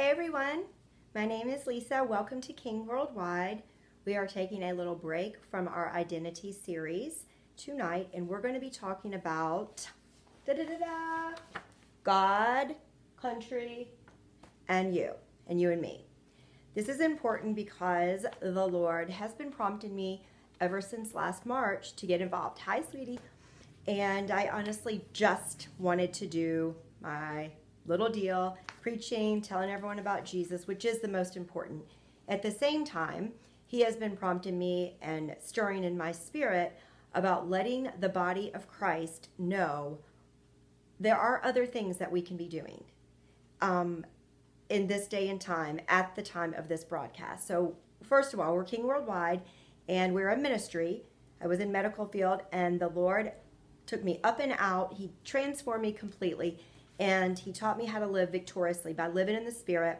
Hey everyone, my name is Lisa. Welcome to King Worldwide. We are taking a little break from our identity series tonight, and we're going to be talking about da -da -da God, country, and you, and you and me. This is important because the Lord has been prompting me ever since last March to get involved. Hi, sweetie. And I honestly just wanted to do my little deal, preaching, telling everyone about Jesus, which is the most important. At the same time, He has been prompting me and stirring in my spirit about letting the body of Christ know there are other things that we can be doing um, in this day and time at the time of this broadcast. So, first of all, we're King Worldwide and we're a ministry. I was in medical field and the Lord took me up and out. He transformed me completely and he taught me how to live victoriously by living in the spirit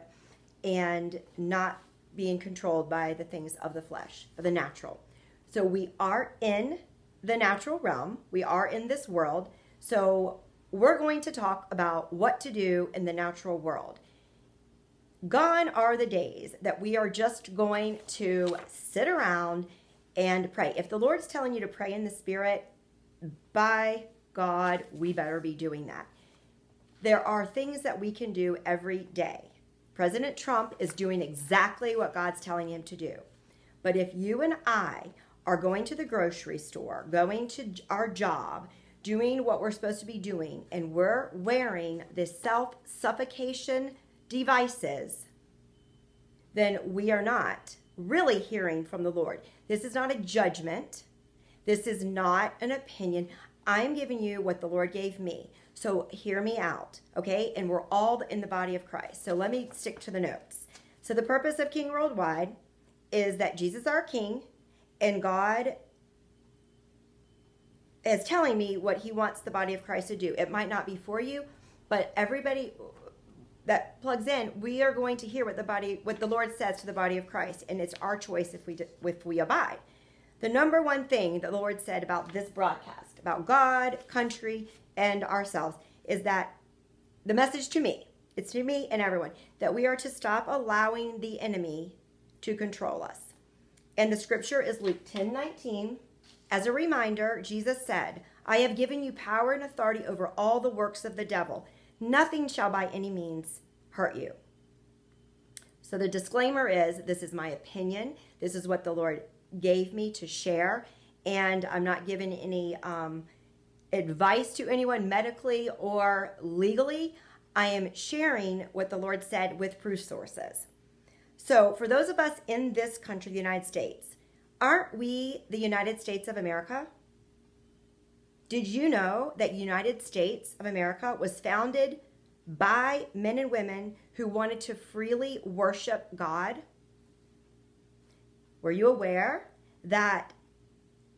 and not being controlled by the things of the flesh, of the natural. So we are in the natural realm. We are in this world. So we're going to talk about what to do in the natural world. Gone are the days that we are just going to sit around and pray. If the Lord's telling you to pray in the spirit, by God, we better be doing that. There are things that we can do every day. President Trump is doing exactly what God's telling him to do. But if you and I are going to the grocery store, going to our job, doing what we're supposed to be doing, and we're wearing the self suffocation devices, then we are not really hearing from the Lord. This is not a judgment. This is not an opinion. I am giving you what the Lord gave me. So hear me out, okay? And we're all in the body of Christ. So let me stick to the notes. So the purpose of King Worldwide is that Jesus our King and God is telling me what he wants the body of Christ to do. It might not be for you, but everybody that plugs in, we are going to hear what the body what the Lord says to the body of Christ and it's our choice if we if we abide. The number one thing the Lord said about this broadcast, about God, country, and ourselves is that the message to me, it's to me and everyone, that we are to stop allowing the enemy to control us. And the scripture is Luke 10 19. As a reminder, Jesus said, I have given you power and authority over all the works of the devil. Nothing shall by any means hurt you. So the disclaimer is this is my opinion. This is what the Lord gave me to share. And I'm not giving any um, advice to anyone medically or legally. I am sharing what the Lord said with proof sources. So, for those of us in this country, the United States, aren't we the United States of America? Did you know that United States of America was founded by men and women who wanted to freely worship God? Were you aware that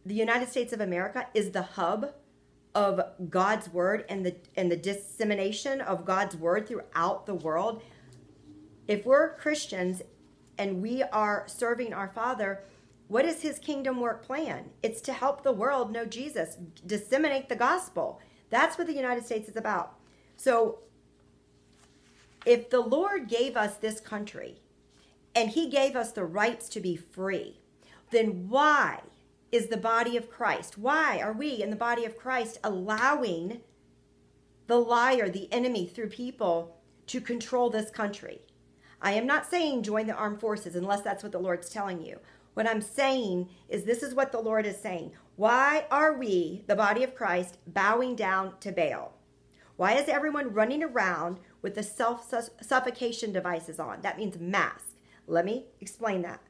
the United States of America is the hub of God's word and the and the dissemination of God's word throughout the world. If we're Christians and we are serving our Father, what is his kingdom work plan? It's to help the world know Jesus, disseminate the gospel. That's what the United States is about. So if the Lord gave us this country and he gave us the rights to be free, then why is the body of Christ. Why are we in the body of Christ allowing the liar, the enemy, through people to control this country? I am not saying join the armed forces unless that's what the Lord's telling you. What I'm saying is this is what the Lord is saying. Why are we, the body of Christ, bowing down to Baal? Why is everyone running around with the self suffocation devices on? That means mask. Let me explain that.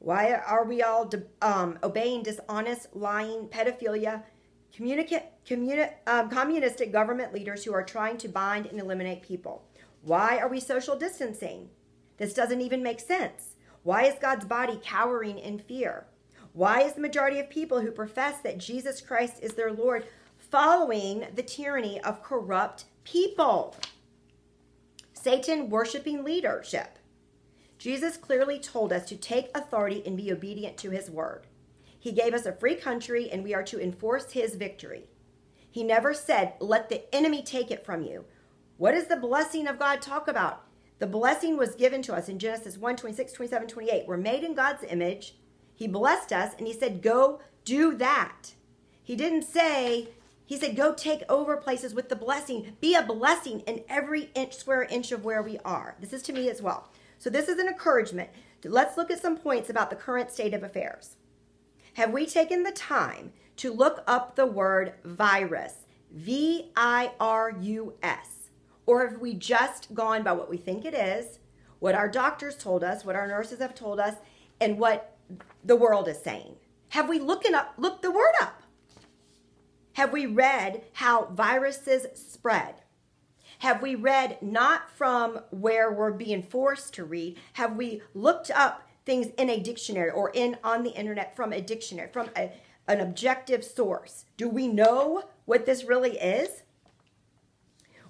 Why are we all um, obeying dishonest, lying, pedophilia, communicate, communi- um, communistic government leaders who are trying to bind and eliminate people? Why are we social distancing? This doesn't even make sense. Why is God's body cowering in fear? Why is the majority of people who profess that Jesus Christ is their Lord following the tyranny of corrupt people? Satan worshiping leadership. Jesus clearly told us to take authority and be obedient to his word. He gave us a free country and we are to enforce his victory. He never said, let the enemy take it from you. What does the blessing of God talk about? The blessing was given to us in Genesis 1 26, 27, 28. We're made in God's image. He blessed us and he said, Go do that. He didn't say, He said, Go take over places with the blessing. Be a blessing in every inch, square inch of where we are. This is to me as well. So, this is an encouragement. Let's look at some points about the current state of affairs. Have we taken the time to look up the word virus? V I R U S. Or have we just gone by what we think it is, what our doctors told us, what our nurses have told us, and what the world is saying? Have we looking up looked the word up? Have we read how viruses spread? Have we read not from where we're being forced to read? Have we looked up things in a dictionary or in on the internet from a dictionary, from a, an objective source? Do we know what this really is?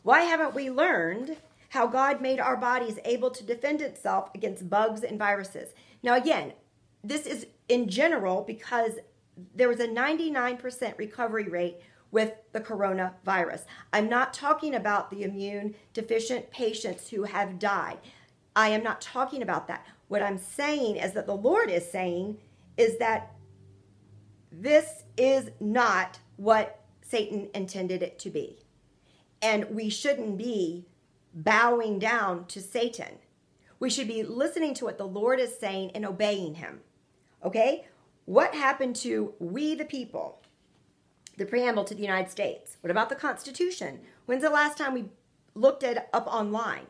Why haven't we learned how God made our bodies able to defend itself against bugs and viruses? Now, again, this is in general because there was a 99% recovery rate with the coronavirus. I'm not talking about the immune deficient patients who have died. I am not talking about that. What I'm saying is that the Lord is saying is that this is not what Satan intended it to be. And we shouldn't be bowing down to Satan. We should be listening to what the Lord is saying and obeying him. Okay? What happened to we the people? The preamble to the United States. What about the Constitution? When's the last time we looked it up online?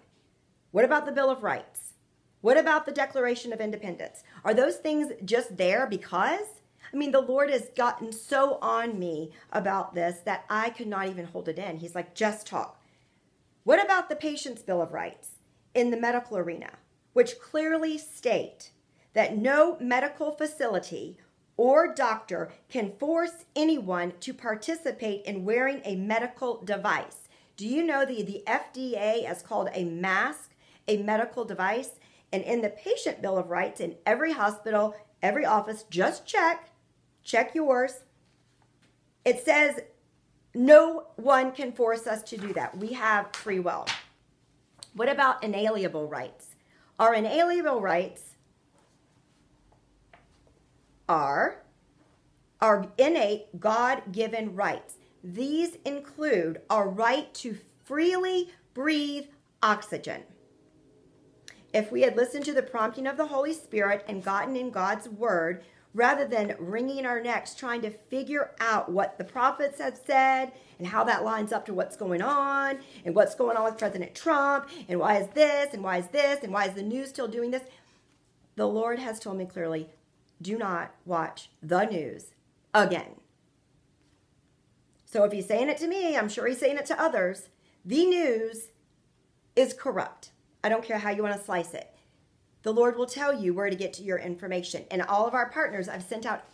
What about the Bill of Rights? What about the Declaration of Independence? Are those things just there because? I mean, the Lord has gotten so on me about this that I could not even hold it in. He's like, just talk. What about the Patient's Bill of Rights in the medical arena, which clearly state that no medical facility or doctor can force anyone to participate in wearing a medical device. Do you know the, the FDA has called a mask a medical device? And in the patient bill of rights, in every hospital, every office, just check, check yours. It says no one can force us to do that. We have free will. What about inalienable rights? Our inalienable rights are our innate God given rights. These include our right to freely breathe oxygen. If we had listened to the prompting of the Holy Spirit and gotten in God's word, rather than wringing our necks trying to figure out what the prophets have said and how that lines up to what's going on and what's going on with President Trump and why is this and why is this and why is the news still doing this, the Lord has told me clearly do not watch the news again. So if he's saying it to me, I'm sure he's saying it to others. The news is corrupt. I don't care how you want to slice it. The Lord will tell you where to get to your information. And all of our partners, I've sent out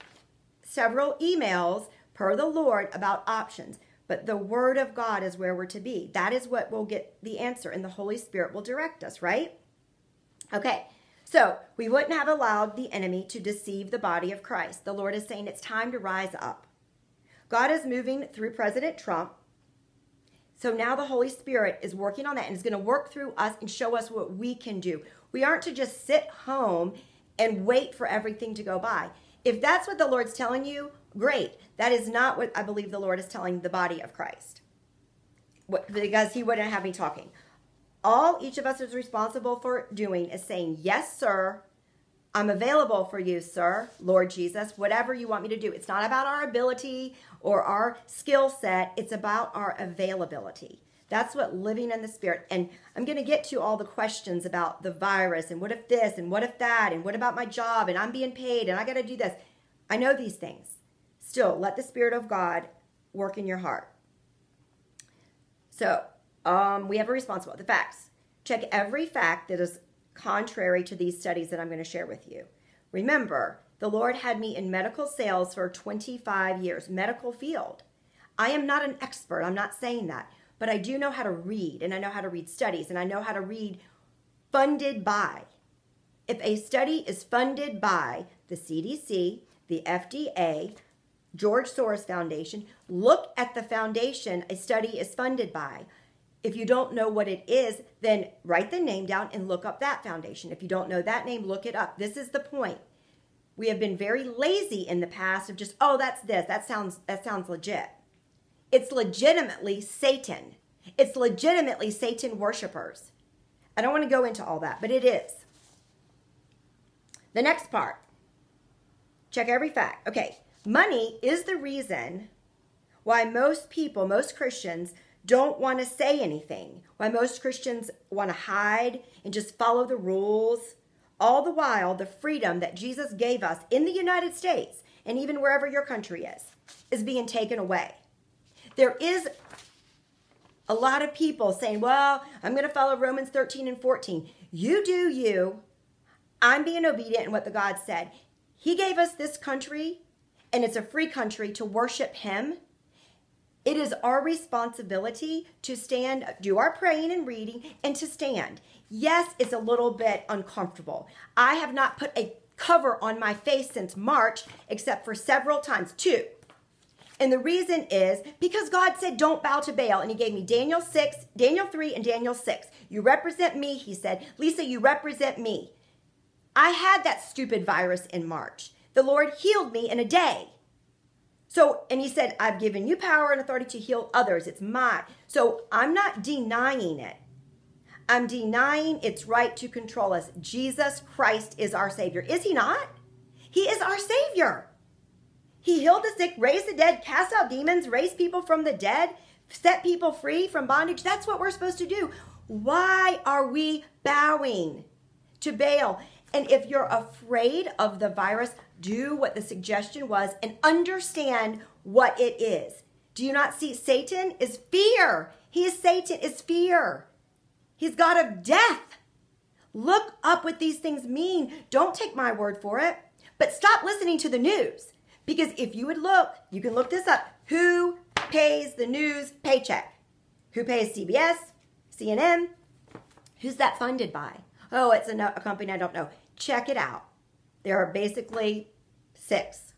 several emails per the Lord about options. But the Word of God is where we're to be. That is what will get the answer, and the Holy Spirit will direct us, right? Okay, so we wouldn't have allowed the enemy to deceive the body of Christ. The Lord is saying it's time to rise up. God is moving through President Trump. So now the Holy Spirit is working on that and is going to work through us and show us what we can do. We aren't to just sit home and wait for everything to go by. If that's what the Lord's telling you, great. That is not what I believe the Lord is telling the body of Christ. Because he wouldn't have me talking all each of us is responsible for doing is saying, Yes, sir. I'm available for you, sir, Lord Jesus, whatever you want me to do. It's not about our ability or our skill set, it's about our availability. That's what living in the spirit. And I'm going to get to all the questions about the virus and what if this and what if that and what about my job and I'm being paid and I got to do this. I know these things. Still, let the spirit of God work in your heart. So, um, we have a responsibility. The facts. Check every fact that is contrary to these studies that I'm going to share with you. Remember, the Lord had me in medical sales for 25 years, medical field. I am not an expert, I'm not saying that, but I do know how to read, and I know how to read studies, and I know how to read funded by. If a study is funded by the CDC, the FDA, George Soros Foundation, look at the foundation a study is funded by If you don't know what it is, then write the name down and look up that foundation. If you don't know that name, look it up. This is the point. We have been very lazy in the past of just, oh, that's this. That sounds that sounds legit. It's legitimately Satan. It's legitimately Satan worshipers. I don't want to go into all that, but it is. The next part. Check every fact. Okay, money is the reason why most people, most Christians, don't want to say anything, why most Christians want to hide and just follow the rules. All the while, the freedom that Jesus gave us in the United States and even wherever your country is, is being taken away. There is a lot of people saying, well, I'm going to follow Romans 13 and 14. You do you. I'm being obedient in what the God said. He gave us this country, and it's a free country to worship Him it is our responsibility to stand, do our praying and reading, and to stand. Yes, it's a little bit uncomfortable. I have not put a cover on my face since March, except for several times, two. And the reason is because God said, don't bow to Baal. And he gave me Daniel 6, Daniel 3, and Daniel 6. You represent me, he said. Lisa, you represent me. I had that stupid virus in March. The Lord healed me in a day. So, and he said, I've given you power and authority to heal others. It's mine. So I'm not denying it. I'm denying its right to control us. Jesus Christ is our Savior. Is he not? He is our Savior. He healed the sick, raised the dead, cast out demons, raised people from the dead, set people free from bondage. That's what we're supposed to do. Why are we bowing to Baal? And if you're afraid of the virus, do what the suggestion was and understand what it is. Do you not see Satan is fear? He is Satan is fear. He's God of death. Look up what these things mean. Don't take my word for it, but stop listening to the news. Because if you would look, you can look this up. Who pays the news paycheck? Who pays CBS, CNN? Who's that funded by? Oh, it's a, a company I don't know. Check it out. There are basically six.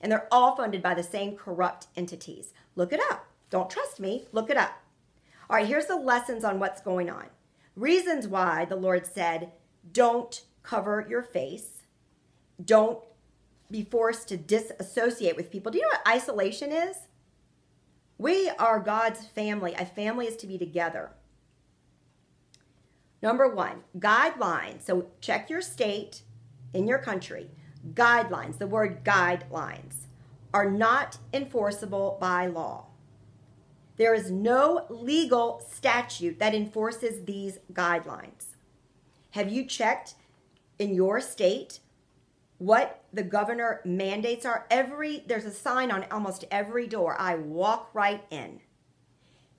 And they're all funded by the same corrupt entities. Look it up. Don't trust me. Look it up. All right, here's the lessons on what's going on. Reasons why the Lord said, don't cover your face. Don't be forced to disassociate with people. Do you know what isolation is? We are God's family. A family is to be together. Number one, guidelines. So check your state in your country, guidelines, the word guidelines, are not enforceable by law. There is no legal statute that enforces these guidelines. Have you checked in your state what the governor mandates are? Every there's a sign on almost every door. I walk right in.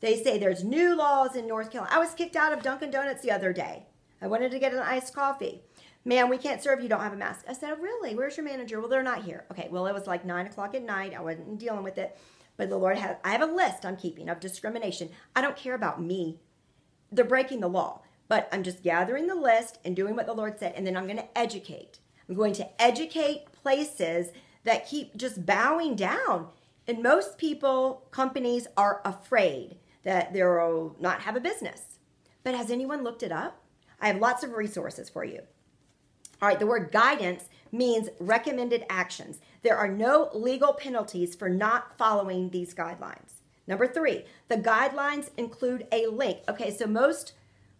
They say there's new laws in North Carolina. I was kicked out of Dunkin' Donuts the other day. I wanted to get an iced coffee ma'am, we can't serve you, don't have a mask. I said, oh, really? Where's your manager? Well, they're not here. Okay, well, it was like 9 o'clock at night. I wasn't dealing with it. But the Lord has, I have a list I'm keeping of discrimination. I don't care about me. They're breaking the law. But I'm just gathering the list and doing what the Lord said. And then I'm going to educate. I'm going to educate places that keep just bowing down. And most people, companies are afraid that they'll not have a business. But has anyone looked it up? I have lots of resources for you. All right, the word guidance means recommended actions. There are no legal penalties for not following these guidelines. Number three, the guidelines include a link. Okay, so most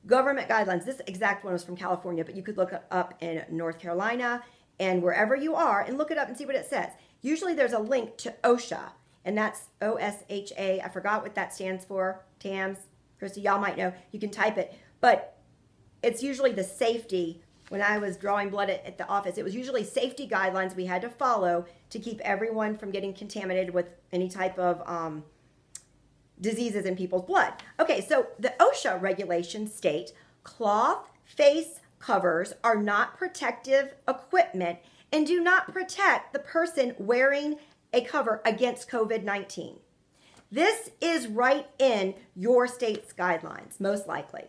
government guidelines, this exact one was from California, but you could look up in North Carolina and wherever you are and look it up and see what it says. Usually there's a link to OSHA, and that's O S H A. I forgot what that stands for. TAMS, Christy, y'all might know. You can type it, but it's usually the safety when I was drawing blood at, at, the office. It was usually safety guidelines we had to follow to keep everyone from getting contaminated with any type of um, diseases in people's blood. Okay, so the OSHA regulations state cloth face covers are not protective equipment and do not protect the person wearing a cover against COVID 19. This is right in your state's guidelines, most likely.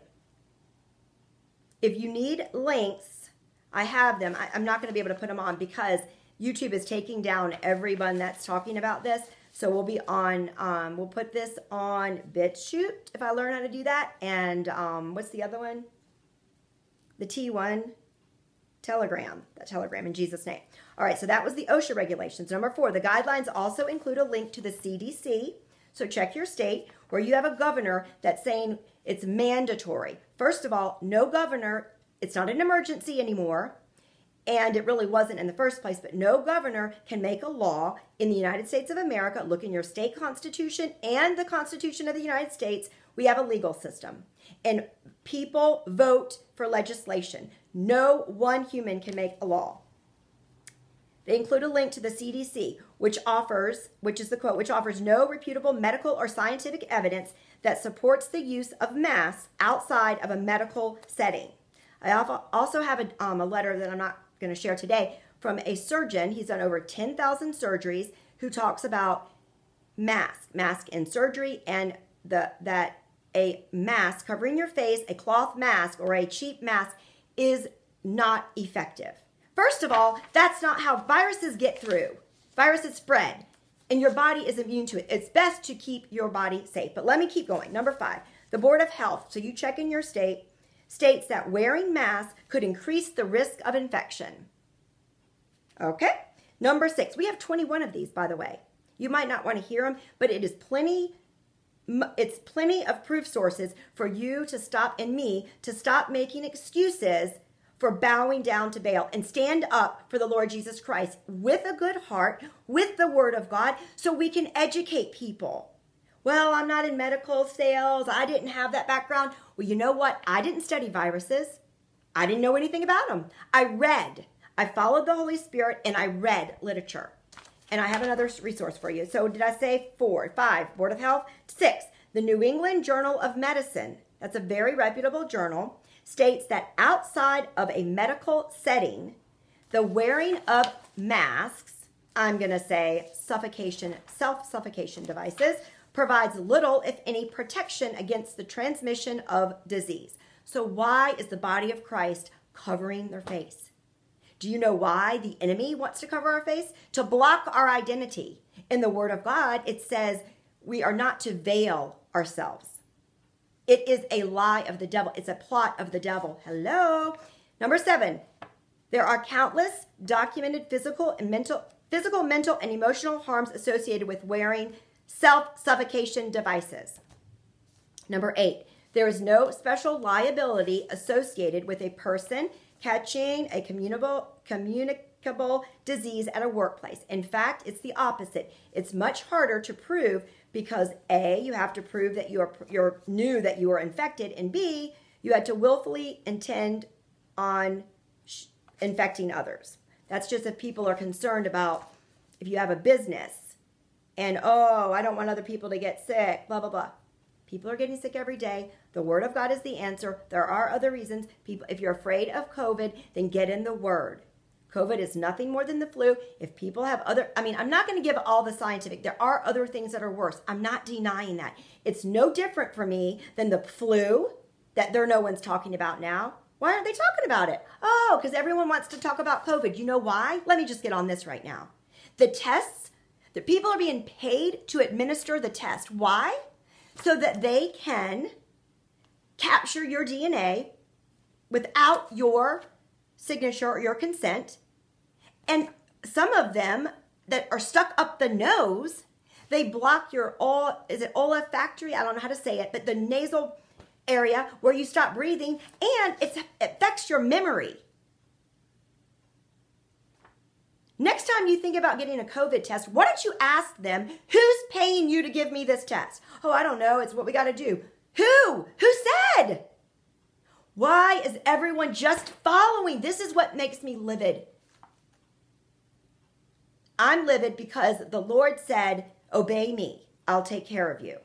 If you need links, I have them. I, am not going to be able to put them on because YouTube is taking down everyone that's talking about this. So we'll be on, um, we'll put this on BitChute if I learn how to do that. And um, what's the other one? The T1 Telegram, that Telegram in Jesus' name. All right, so that was the OSHA regulations. Number four, the guidelines also include a link to the CDC. So check your state where you have a governor that's saying it's mandatory. First of all, no governor, it's not an emergency anymore and it really wasn't in the first place, but no governor can make a law in the United States of America. Look in your state constitution and the Constitution of the United States. We have a legal system, and people vote for legislation. No one human can make a law. They include a link to the CDC, which offers, which is the quote, which offers no reputable medical or scientific evidence that supports the use of masks outside of a medical setting. I also have a, um, a letter that I'm not going to share today from a surgeon. He's done over 10,000 surgeries who talks about mask, mask in surgery, and the that a mask covering your face, a cloth mask or a cheap mask is not effective. First of all, that's not how viruses get through. Viruses spread and your body is immune to it. It's best to keep your body safe. But let me keep going. Number five, the Board of Health. So you check in your state states that wearing masks could increase the risk of infection. Okay? Number six, we have 21 of these, by the way. You might not want to hear them, but it is plenty it's plenty of proof sources for you to stop and me to stop making excuses for bowing down to Baal and stand up for the Lord Jesus Christ with a good heart, with the word of God, so we can educate people. Well, I'm not in medical sales. I didn't have that background. Well, you know what? I didn't study viruses. I didn't know anything about them. I read. I followed the Holy Spirit and I read literature. And I have another resource for you. So, did I say four, five, Board of Health? Six, the New England Journal of Medicine. That's a very reputable journal. States that outside of a medical setting, the wearing of masks, I'm going to say suffocation, self suffocation devices, provides little, if any, protection against the transmission of disease. So, why is the body of Christ covering their face? Do you know why the enemy wants to cover our face? To block our identity. In the Word of God, it says we are not to veil ourselves. It is a lie of the devil, it's a plot of the devil. Hello. Number seven, there are countless documented physical and mental physical, mental, and emotional harms associated with wearing self suffocation devices. Number eight, there is no special liability associated with a person catching a communicable, communicable disease at a workplace. In fact, it's the opposite. It's much harder to prove because A, you have to prove that you're, you're knew that you were infected, and B, you had to willfully intend on infecting others. That's just if people are concerned about if you have a business and oh, I don't want other people to get sick, blah, blah, blah. People are getting sick every day. The word of God is the answer. There are other reasons. People if you're afraid of COVID, then get in the word. COVID is nothing more than the flu. If people have other I mean, I'm not going to give all the scientific. There are other things that are worse. I'm not denying that. It's no different for me than the flu that there no one's talking about now. Why aren't they talking about it? Oh, because everyone wants to talk about COVID. You know why? Let me just get on this right now. The tests the people are being paid to administer the test. Why? So that they can capture your DNA without your signature or your consent. And some of them that are stuck up the nose, they block your all is it olfactory? I don't know how to say it, but the nasal area where you stop breathing and it affects your memory. Next time you think about getting a COVID test, why don't you ask them, who's paying you to give me this test? Oh, I don't know. It's what we got to do. Who? Who said? Why is everyone just following? This is what makes me livid. I'm livid because the Lord said, Obey me, I'll take care of you.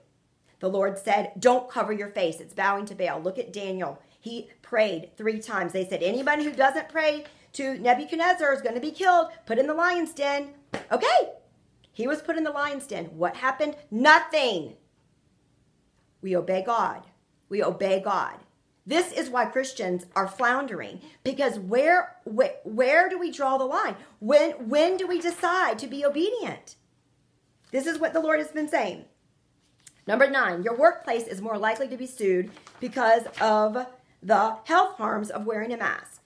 The Lord said, Don't cover your face. It's bowing to Baal. Look at Daniel. He prayed three times. They said, Anybody who doesn't pray to Nebuchadnezzar is going to be killed, put in the lion's den. Okay, he was put in the lion's den. What happened? Nothing. We obey God. We obey God. This is why Christians are floundering because where, where where do we draw the line? When when do we decide to be obedient? This is what the Lord has been saying. Number nine, your workplace is more likely to be sued because of the health harms of wearing a mask.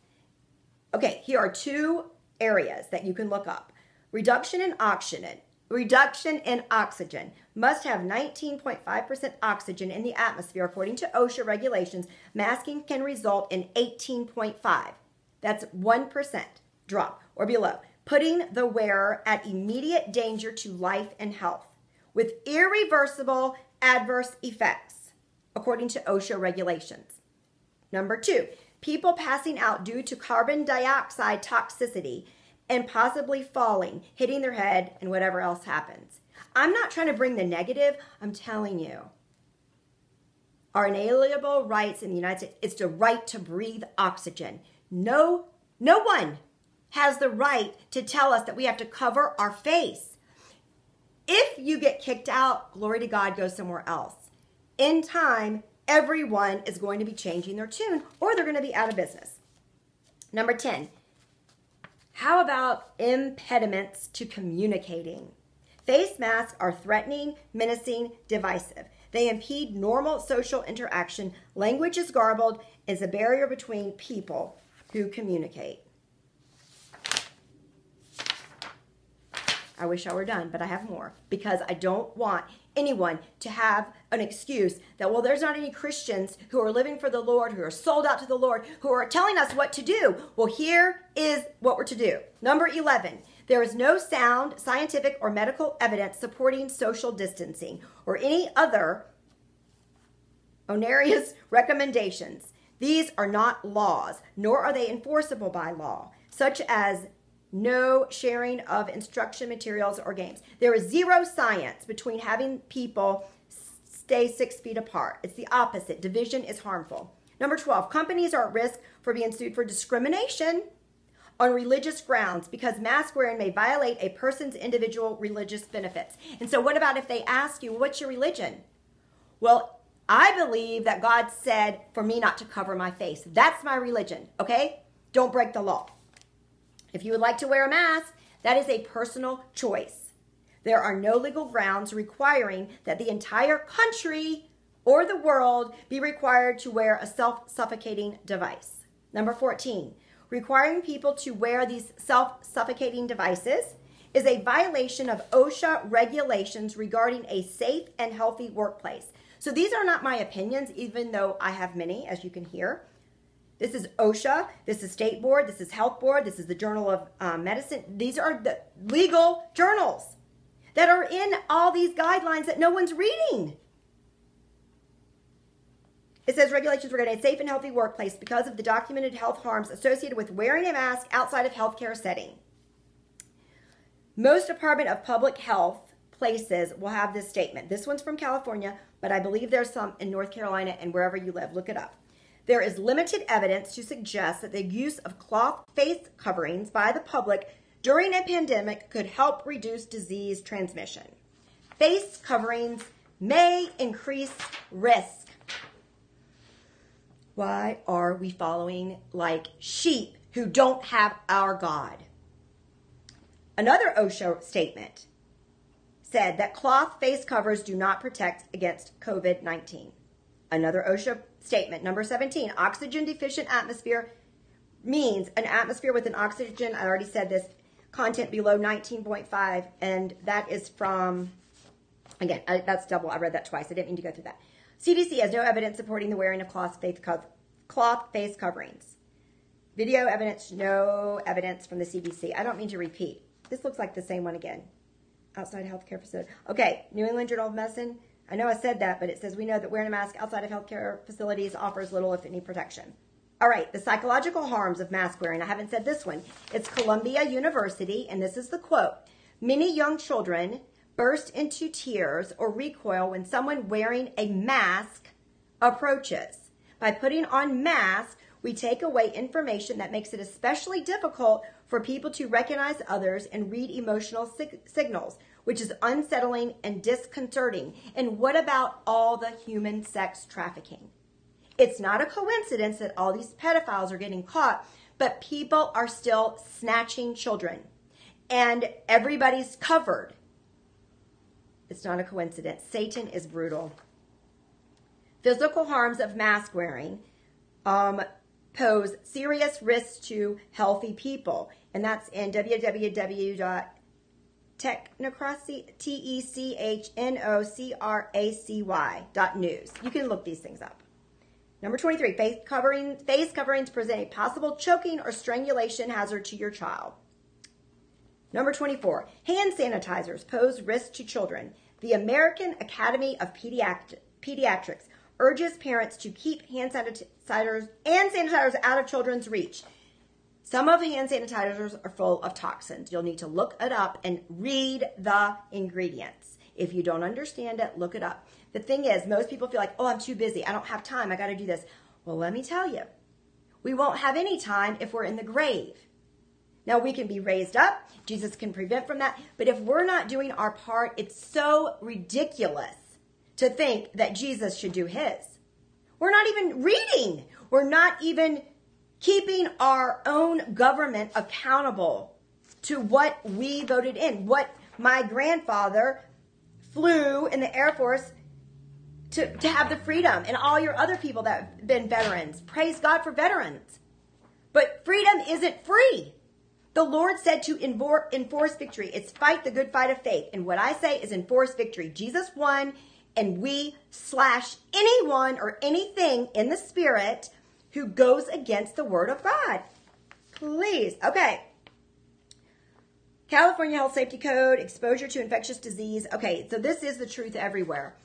Okay, here are two areas that you can look up. Reduction in oxygen. Reduction in oxygen must have 19.5% oxygen in the atmosphere. According to OSHA regulations, masking can result in 18.5. That's 1% drop or below, putting the wearer at immediate danger to life and health with irreversible adverse effects, according to OSHA regulations. Number two, people passing out due to carbon dioxide toxicity and possibly falling, hitting their head, and whatever else happens. I'm not trying to bring the negative, I'm telling you. Our inalienable rights in the United States is the right to breathe oxygen. No, no one has the right to tell us that we have to cover our face. If you get kicked out, glory to God, go somewhere else. In time, everyone is going to be changing their tune or they're going to be out of business. Number 10, how about impediments to communicating? Face masks are threatening, menacing, divisive. They impede normal social interaction. Language is garbled, is a barrier between people who communicate. I wish I were done, but I have more because I don't want anyone to have an excuse that, well, there's not any Christians who are living for the Lord, who are sold out to the Lord, who are telling us what to do. Well, here is what we're to do. Number 11. There is no sound, scientific, or medical evidence supporting social distancing or any other onerous recommendations. These are not laws, nor are they enforceable by law, such as no sharing of instruction materials or games. There is zero science between having people stay six feet apart. It's the opposite. Division is harmful. Number 12, companies are at risk for being sued for discrimination on religious grounds because mask wearing may violate a person's individual religious benefits. And so, what about if they ask you, What's your religion? Well, I believe that God said for me not to cover my face. That's my religion, okay? Don't break the law. If you would like to wear a mask, that is a personal choice. There are no legal grounds requiring that the entire country or the world be required to wear a self suffocating device. Number 14, requiring people to wear these self suffocating devices is a violation of OSHA regulations regarding a safe and healthy workplace. So these are not my opinions, even though I have many, as you can hear. This is OSHA, this is State Board, this is Health Board, this is the Journal of um, Medicine. These are the legal journals that are in all these guidelines that no one's reading. It says regulations regarding a safe and healthy workplace because of the documented health harms associated with wearing a mask outside of healthcare setting. Most Department of Public Health places will have this statement. This one's from California, but I believe there's some in North Carolina and wherever you live. Look it up. There is limited evidence to suggest that the use of cloth face coverings by the public during a pandemic could help reduce disease transmission. Face coverings may increase risk. Why are we following like sheep who don't have our God? Another OSHA statement said that cloth face covers do not protect against COVID 19. Another OSHA statement. Number 17, oxygen deficient atmosphere means an atmosphere with an oxygen, I already said this, content below 19.5, and that is from, again, I, that's double. I read that twice. I didn't mean to go through that. CDC has no evidence supporting the wearing of cloth face, cloth face coverings. Video evidence, no evidence from the CDC. I don't mean to repeat. This looks like the same one again. Outside healthcare facility. Okay, New England Journal of Medicine, I know I said that, but it says we know that wearing a mask outside of healthcare facilities offers little, if any, protection. All right, the psychological harms of mask wearing. I haven't said this one. It's Columbia University, and this is the quote Many young children burst into tears or recoil when someone wearing a mask approaches. By putting on masks, we take away information that makes it especially difficult for people to recognize others and read emotional sig- signals which is unsettling and disconcerting. And what about all the human sex trafficking? It's not a coincidence that all these pedophiles are getting caught, but people are still snatching children. And everybody's covered. It's not a coincidence. Satan is brutal. Physical harms of mask wearing um, pose serious risks to healthy people. And that's in www.technocracy, T-E-C-H-N-O-C-R-A-C-Y T E C H N O C R A C Y dot news. You can look these things up. Number 23, face, covering, face coverings present a possible choking or strangulation hazard to your child. Number 24, hand sanitizers pose risk to children. The American Academy of Pediatrics urges parents to keep hand sanitizers and sanitizers out of children's reach. Some of hand sanitizers are full of toxins. You'll need to look it up and read the ingredients. If you don't understand it, look it up. The thing is, most people feel like, oh, I'm too busy. I don't have time. I got to do this. Well, let me tell you, we won't have any time if we're in the grave. Now we can be raised up. Jesus can prevent from that. But if we're not doing our part, it's so ridiculous to think that Jesus should do his. We're not even reading. We're not even keeping our own government accountable to what we voted in. What my grandfather flew in the Air Force to, to have the freedom, and all your other people that have been veterans. Praise God for veterans. But freedom isn't free. The Lord said to enforce victory. It's fight the good fight of faith. And what I say is enforce victory. Jesus won, and we slash anyone or anything in the spirit who goes against the word of God. Please. Okay. California Health Safety Code, exposure to infectious disease. Okay, so this is the truth everywhere.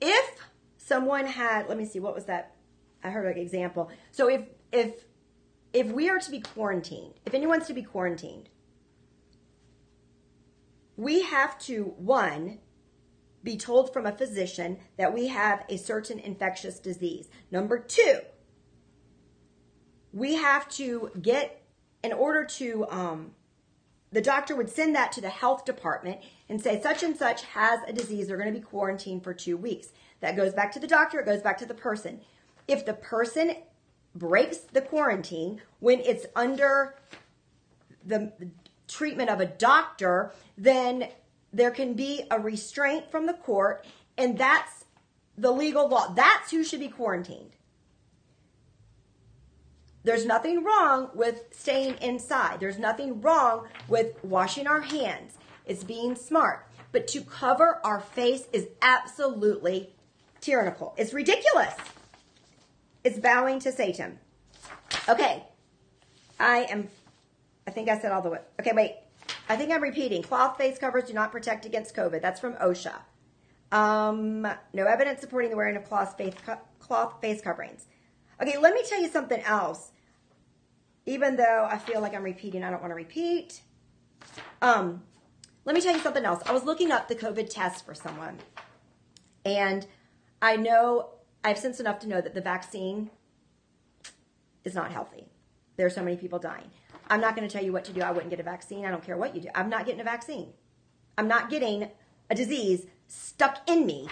If someone had, let me see, what was that? I heard an example. So if if if we are to be quarantined, if anyone's to be quarantined, we have to, one, be told from a physician that we have a certain infectious disease. Number two, we have to get, in order to, um, the doctor would send that to the health department and say such and such has a disease. They're going to be quarantined for two weeks. That goes back to the doctor. It goes back to the person. If the person breaks the quarantine when it's under the treatment of a doctor, then there can be a restraint from the court, and that's the legal law. That's who should be quarantined. There's nothing wrong with staying inside. There's nothing wrong with washing our hands. It's being smart. But to cover our face is absolutely tyrannical. It's ridiculous. It's bowing to Satan. Okay. I am, I think I said all the way. Okay, wait. I think I'm repeating. Cloth face covers do not protect against COVID. That's from OSHA. Um, no evidence supporting the wearing of cloth face, cloth face coverings. Okay, let me tell you something else. Even though I feel like I'm repeating, I don't want to repeat. Um, let me tell you something else. I was looking up the COVID test for someone, and I know I've sense enough to know that the vaccine is not healthy. There are so many people dying. I'm not going to tell you what to do. I wouldn't get a vaccine. I don't care what you do. I'm not getting a vaccine. I'm not getting a disease stuck in me.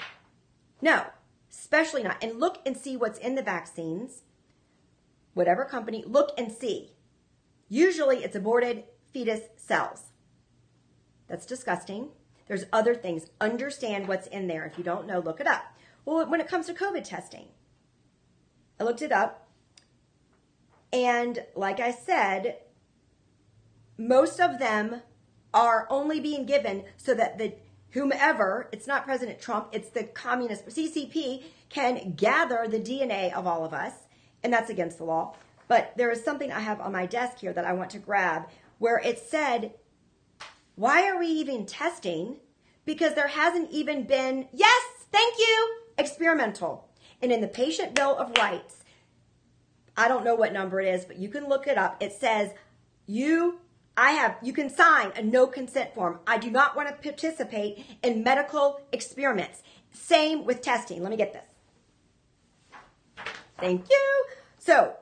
No, especially not. And look and see what's in the vaccines. Whatever company, look and see. Usually it's aborted fetus cells. That's disgusting. There's other things. Understand what's in there. If you don't know, look it up. Well, when it comes to COVID testing, I looked it up. And like I said, most of them are only being given so that the whomever, it's not President Trump, it's the communist CCP can gather the DNA of all of us, and that's against the law. But there is something I have on my desk here that I want to grab where it said, Why are we even testing? Because there hasn't even been, yes, thank you, experimental. And in the Patient Bill of Rights, I don't know what number it is, but you can look it up. It says, you, I have, you can sign a no consent form. I do not want to participate in medical experiments. Same with testing. Let me get this. Thank you. So,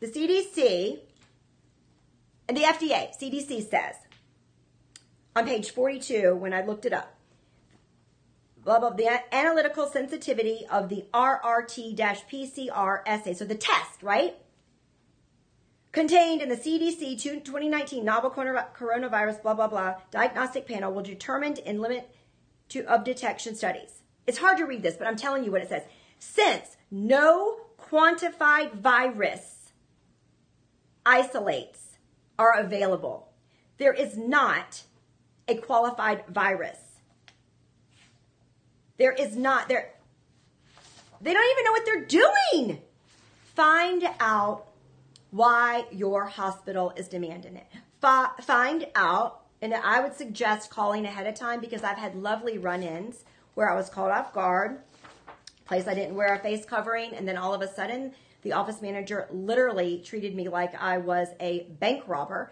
the CDC and the FDA, CDC says on page 42 when I looked it up, blah, blah, the analytical sensitivity of the RRT-PCR assay. So the test, right? Contained in the CDC 2019 novel coronavirus, blah, blah, blah, diagnostic panel will determine and limit to of detection studies. It's hard to read this, but I'm telling you what it says. Since no quantified virus isolates are available, there is not a qualified virus. There is not there they don't even know what they're doing. Find out why your hospital is demanding it. find out, and I would suggest calling ahead of time because I've had lovely run ins where I was called off guard, place I didn't wear a face covering, and then all of a sudden the office manager literally treated me like I was a bank robber.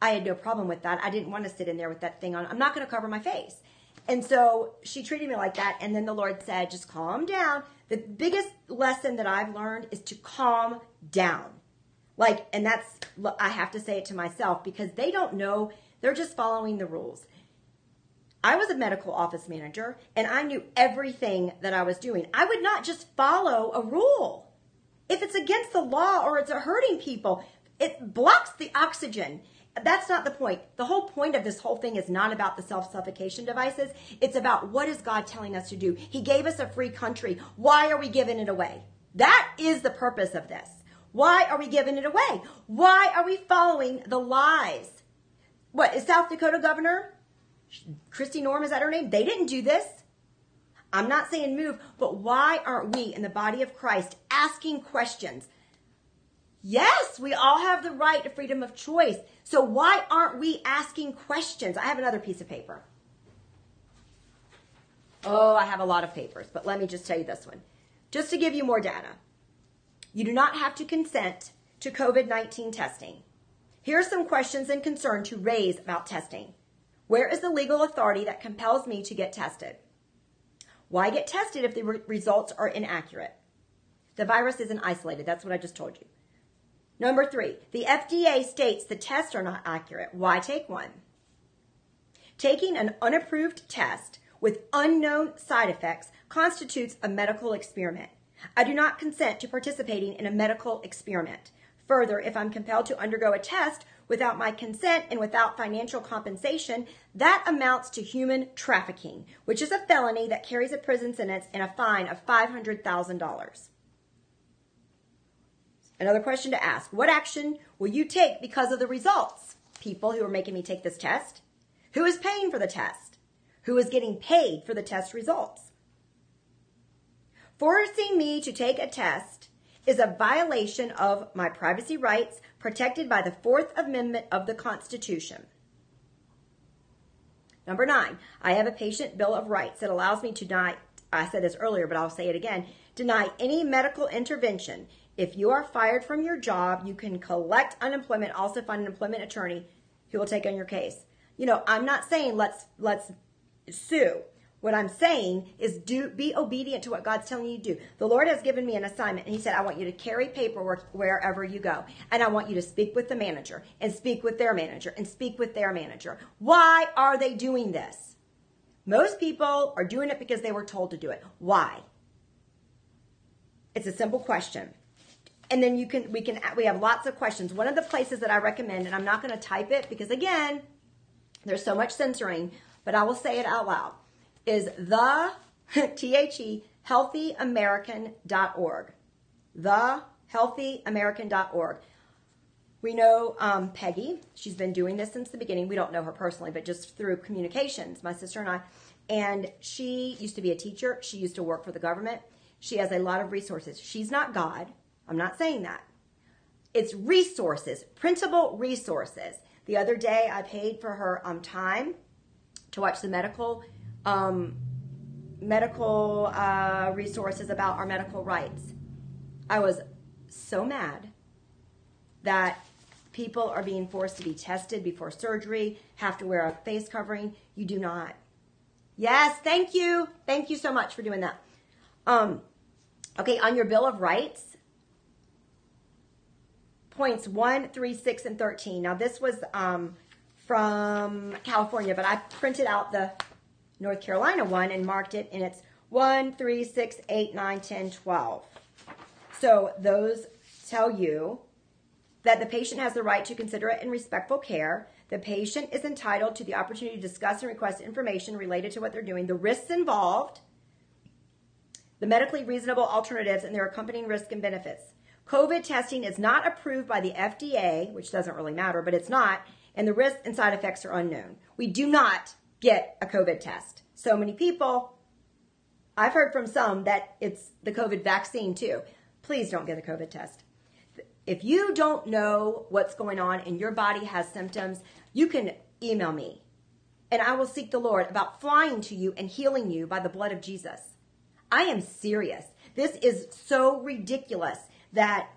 I had no problem with that. I didn't want to sit in there with that thing on. I'm not going to cover my face. And so she treated me like that. And then the Lord said, just calm down. The biggest lesson that I've learned is to calm down. Like, and that's, I have to say it to myself because they don't know. They're just following the rules. I was a medical office manager and I knew everything that I was doing. I would not just follow a rule. If it's against the law or it's hurting people, it blocks the oxygen. That's not the point. The whole point of this whole thing is not about the self suffocation devices. It's about what is God telling us to do. He gave us a free country. Why are we giving it away? That is the purpose of this. Why are we giving it away? Why are we following the lies? What is South Dakota governor? Kristi Noem, is that her name? They didn't do this. I'm not saying move, but why aren't we in the body of Christ asking questions? Yes, we all have the right to freedom of choice. So why aren't we asking questions? I have another piece of paper. Oh, I have a lot of papers, but let me just tell you this one. Just to give you more data. You do not have to consent to COVID 19 testing. Here are some questions and concern to raise about testing. Where is the legal authority that compels me to get tested? Why get tested if the re- results are inaccurate? The virus isn't isolated. That's what I just told you. Number three, the FDA states the tests are not accurate. Why take one? Taking an unapproved test with unknown side effects constitutes a medical experiment. I do not consent to participating in a medical experiment. Further, if I'm compelled to undergo a test without my consent and without financial compensation, that amounts to human trafficking, which is a felony that carries a prison sentence and a fine of $500,000. Another question to ask What action will you take because of the results? People who are making me take this test? Who is paying for the test? Who is getting paid for the test results? Forcing me to take a test is a violation of my privacy rights protected by the Fourth Amendment of the Constitution. Number nine, I have a patient bill of rights that allows me to deny, I said this earlier, but I'll say it again, deny any medical intervention. If you are fired from your job, you can collect unemployment, also find an employment attorney who will take on your case. You know, I'm not saying let's let's sue. What I'm saying is do be obedient to what God's telling you to do. The Lord has given me an assignment and he said I want you to carry paperwork wherever you go. And I want you to speak with the manager and speak with their manager and speak with their manager. Why are they doing this? Most people are doing it because they were told to do it. Why? It's a simple question. And then you can we can we have lots of questions. One of the places that I recommend and I'm not going to type it because again, there's so much censoring, but I will say it out loud is the org? T-H-E healthyamerican.org. Healthyamerican.org. We know um, Peggy. She's been doing this since the beginning. We don't know her personally, but just through communications, my sister and I. And she used to be a teacher. She used to work for the government. She has a lot of resources. She's not God. I'm not saying that. It's resources, printable resources. The other day, I paid for her um, time to watch the medical um, medical uh, resources about our medical rights. I was so mad that people are being forced to be tested before surgery, have to wear a face covering. You do not. Yes, thank you. Thank you so much for doing that. Um, okay, on your Bill of Rights, points 1, 3, 6, and 13. Now, this was um, from California, but I printed out the North Carolina one and marked it, in it's 1, 3, 6, 8, 9, 10, 12. So those tell you that the patient has the right to considerate and respectful care. The patient is entitled to the opportunity to discuss and request information related to what they're doing, the risks involved, the medically reasonable alternatives, and their accompanying risk and benefits. COVID testing is not approved by the FDA, which doesn't really matter, but it's not, and the risks and side effects are unknown. We do not get a COVID test. So many people, I've heard from some that it's the COVID vaccine too. Please don't get a COVID test. If you don't know what's going on and your body has symptoms, you can email me and I will seek the Lord about flying to you and healing you by the blood of Jesus. I am serious. This is so ridiculous that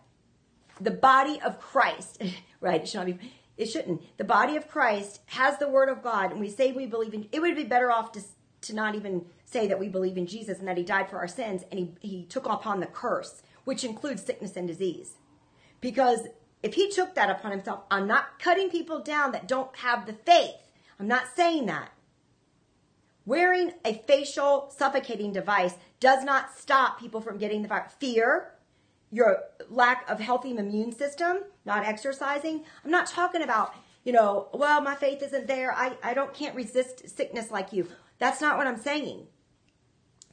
the body of Christ, right? It should not be. It shouldn't. The body of Christ has the word of God, and we say we believe in. It would be better off to to not even say that we believe in Jesus and that He died for our sins and He He took upon the curse, which includes sickness and disease, because if He took that upon Himself, I'm not cutting people down that don't have the faith. I'm not saying that. Wearing a facial suffocating device does not stop people from getting the. Fear, your lack of healthy immune system, not exercising. I'm not talking about, you know, well, my faith isn't there. I, I don't can't resist sickness like you. That's not what I'm saying.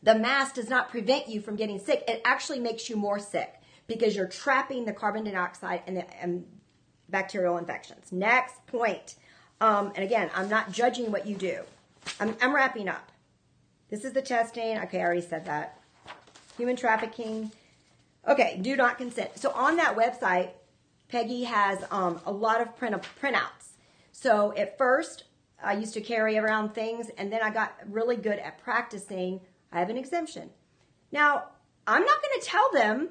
The mask does not prevent you from getting sick. It actually makes you more sick because you're trapping the carbon dioxide and the and bacterial infections. Next point. Um, and again, I'm not judging what you do. I'm, I'm wrapping up. This is the testing. Okay, I already said that. Human trafficking Okay, do not consent. So on that website, Peggy has um, a lot of print printouts. So at first, I used to carry around things, and then I got really good at practicing. I have an exemption. Now, I'm not going to tell them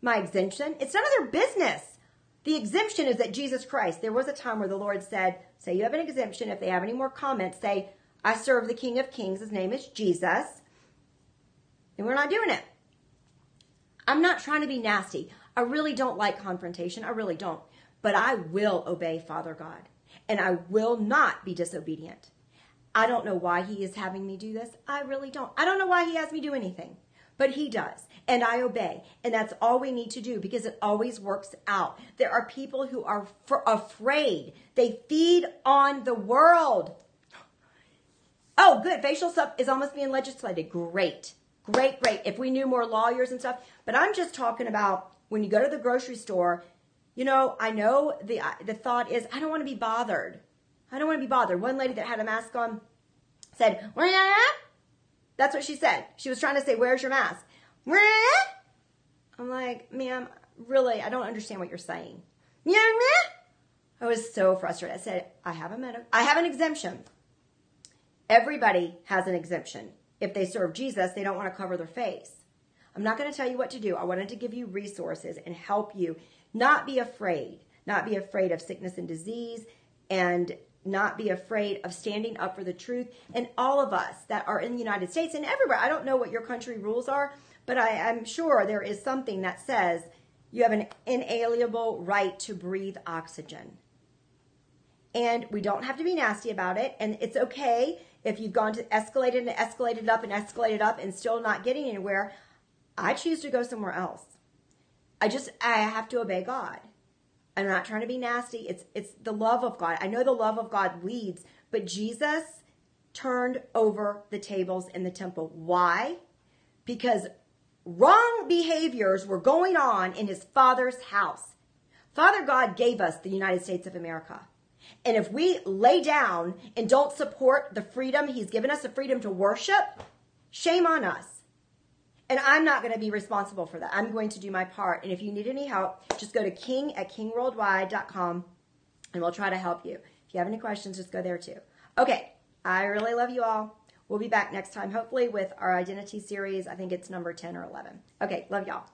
my exemption. It's none of their business. The exemption is that Jesus Christ. There was a time where the Lord said, say you have an exemption. If they have any more comments, say, I serve the King of Kings. His name is Jesus. And we're not doing it. I'm not trying to be nasty. I really don't like confrontation. I really don't. But I will obey Father God and I will not be disobedient. I don't know why he is having me do this. I really don't. I don't know why he has me do anything, but he does. And I obey. And that's all we need to do because it always works out. There are people who are f- afraid. They feed on the world. Oh, good. Facial stuff is almost being legislated. Great. Great, great. If we knew more lawyers and stuff, but I'm just talking about when you go to the grocery store. You know, I know the the thought is I don't want to be bothered. I don't want to be bothered. One lady that had a mask on said, "Where you at?" That's what she said. She was trying to say, "Where's your mask?" Where? I'm like, "Ma'am, really, I don't understand what you're saying." Yeah, I was so frustrated. I said, "I have a med- I have an exemption. Everybody has an exemption if they serve Jesus, they don't want to cover their face. I'm not going to tell you what to do. I wanted to give you resources and help you not be afraid, not be afraid of sickness and disease, and not be afraid of standing up for the truth. And all of us that are in the United States and everywhere, I don't know what your country rules are, but I, am sure there is something that says you have an inalienable right to breathe oxygen. And we don't have to be nasty about it. And it's okay if you've gone to escalated and escalated up and escalated up and still not getting anywhere, I choose to go somewhere else. I just I have to obey God. I'm not trying to be nasty. It's it's the love of God. I know the love of God leads, but Jesus turned over the tables in the temple. Why? Because wrong behaviors were going on in his father's house. Father God gave us the United States of America. And if we lay down and don't support the freedom he's given us, the freedom to worship, shame on us. And I'm not going to be responsible for that. I'm going to do my part. And if you need any help, just go to king at kingworldwide.com and we'll try to help you. If you have any questions, just go there too. Okay, I really love you all. We'll be back next time, hopefully, with our identity series. I think it's number 10 or 11. Okay, love y'all.